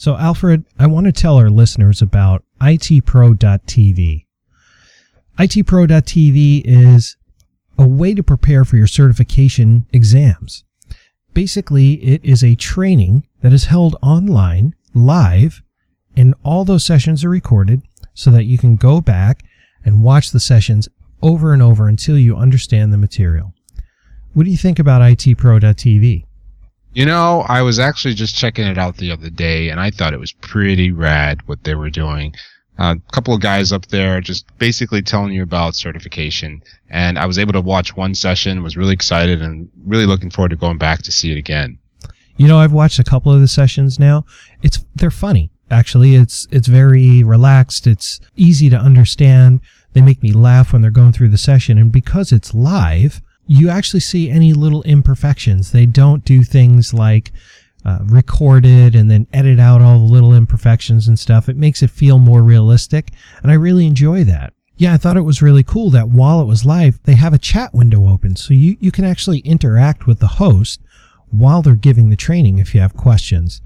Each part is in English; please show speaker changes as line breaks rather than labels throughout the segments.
So, Alfred, I want to tell our listeners about itpro.tv. itpro.tv is a way to prepare for your certification exams. Basically, it is a training that is held online, live, and all those sessions are recorded so that you can go back and watch the sessions over and over until you understand the material. What do you think about itpro.tv?
You know, I was actually just checking it out the other day, and I thought it was pretty rad what they were doing. A couple of guys up there just basically telling you about certification, and I was able to watch one session, was really excited, and really looking forward to going back to see it again.
You know, I've watched a couple of the sessions now. It's they're funny. Actually, it's it's very relaxed. It's easy to understand. They make me laugh when they're going through the session, and because it's live, you actually see any little imperfections. They don't do things like uh, it and then edit out all the little imperfections and stuff. It makes it feel more realistic, and I really enjoy that. Yeah, I thought it was really cool that while it was live, they have a chat window open, so you, you can actually interact with the host while they're giving the training if you have questions.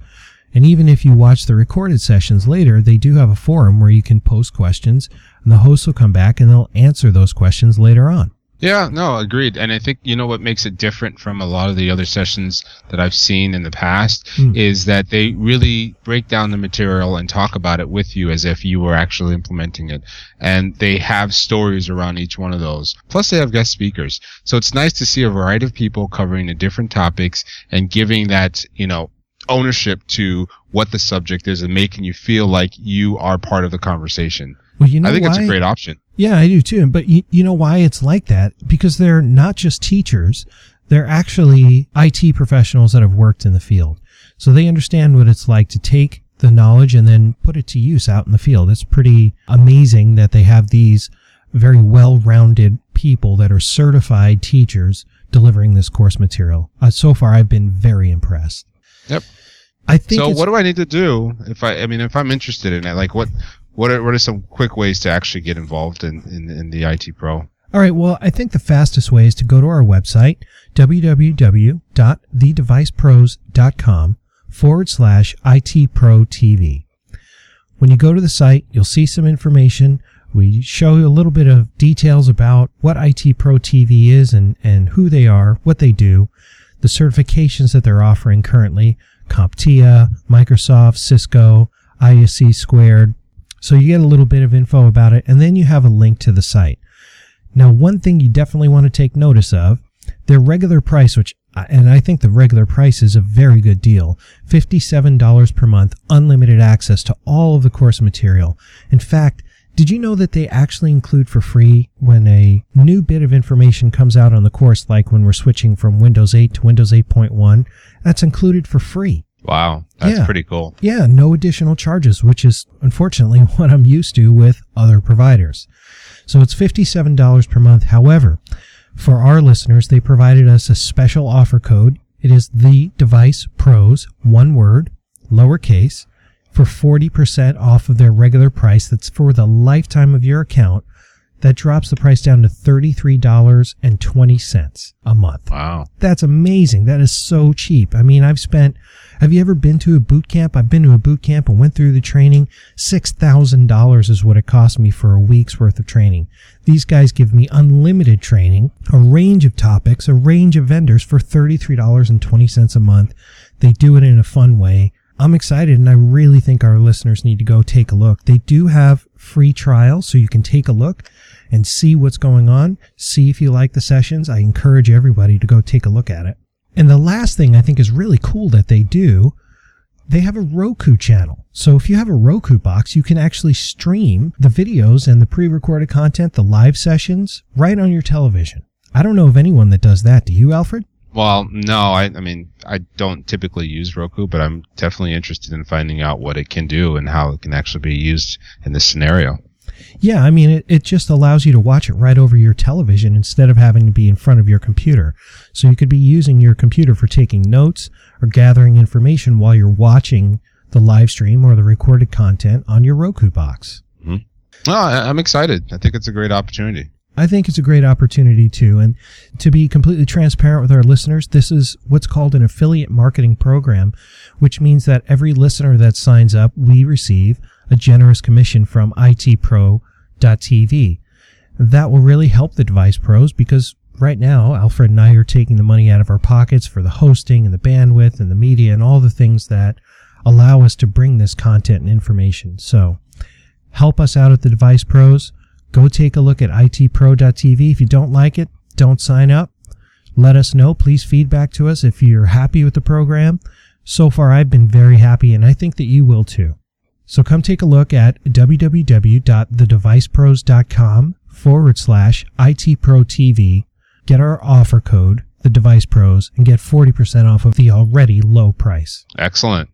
And even if you watch the recorded sessions later, they do have a forum where you can post questions, and the host will come back and they'll answer those questions later on.
Yeah, no, agreed. And I think you know what makes it different from a lot of the other sessions that I've seen in the past
Hmm.
is that they really break down the material and talk about it with you as if you were actually implementing it. And they have stories around each one of those. Plus they have guest speakers. So it's nice to see a variety of people covering the different topics and giving that, you know, ownership to what the subject is and making you feel like you are part of the conversation.
Well, you know
I think it's a great option.
Yeah, I do too. But you, you know why it's like that? Because they're not just teachers. They're actually IT professionals that have worked in the field. So they understand what it's like to take the knowledge and then put it to use out in the field. It's pretty amazing that they have these very well-rounded people that are certified teachers delivering this course material. Uh, so far, I've been very impressed.
Yep.
I think
so what do I need to do if I I mean if I'm interested in it like what what are what are some quick ways to actually get involved in in, in the IT Pro?
All right. Well, I think the fastest way is to go to our website, www.thedevicepros.com forward slash ITProTV. When you go to the site, you'll see some information. We show you a little bit of details about what IT Pro TV is and, and who they are, what they do, the certifications that they're offering currently, CompTIA, Microsoft, Cisco, ISC squared. So you get a little bit of info about it, and then you have a link to the site. Now, one thing you definitely want to take notice of, their regular price, which, uh, and I think the regular price is a very good deal, $57 per month, unlimited access to all of the course material. In fact, did you know that they actually include for free when a new bit of information comes out on the course, like when we're switching from Windows 8 to Windows 8.1? That's included for free.
Wow, that's
Yeah.
pretty cool.
Yeah, no additional charges, which is unfortunately what I'm used to with other providers. So it's $57 per month. However, for our listeners, they provided us a special offer code. It is the device pros, one word, lowercase, for 40% off of their regular price. That's for the lifetime of your account. That drops the price down to $33.20 a month.
Wow.
That's amazing. That is so cheap. I mean, I've spent, have you ever been to a boot camp? I've been to a boot camp and went through the training. $6,000 is what it cost me for a week's worth of training. These guys give me unlimited training, a range of topics, a range of vendors for $33.20 a month. They do it in a fun way. I'm excited and I really think our listeners need to go take a look. They do have free trials so you can take a look and see what's going on, see if you like the sessions. I encourage everybody to go take a look at it. And the last thing I think is really cool that they do, they have a Roku channel. So if you have a Roku box, you can actually stream the videos and the pre-recorded content, the live sessions, right on your television. I don't know of anyone that does that. Do you, Alfred?
Well, no, I, I mean, I don't typically use Roku, but I'm definitely interested in finding out what it can do and how it can actually be used in this scenario.
Yeah, I mean, it, it just allows you to watch it right over your television instead of having to be in front of your computer. So you could be using your computer for taking notes or gathering information while you're watching the live stream or the recorded content on your Roku box. Mm-hmm.
Well, I, I'm excited. I think it's a great opportunity.
I think it's a great opportunity too. And to be completely transparent with our listeners, this is what's called an affiliate marketing program, which means that every listener that signs up, we receive a generous commission from itpro.tv. That will really help the device pros because right now, Alfred and I are taking the money out of our pockets for the hosting and the bandwidth and the media and all the things that allow us to bring this content and information. So help us out at the device pros Go take a look at itpro.tv. If you don't like it, don't sign up. Let us know. Please feedback to us if you're happy with the program. So far, I've been very happy, and I think that you will too. So come take a look at www.thedevicepros.com forward slash itprotv. Get our offer code, the Device Pros, and get 40% off of the already low price.
Excellent.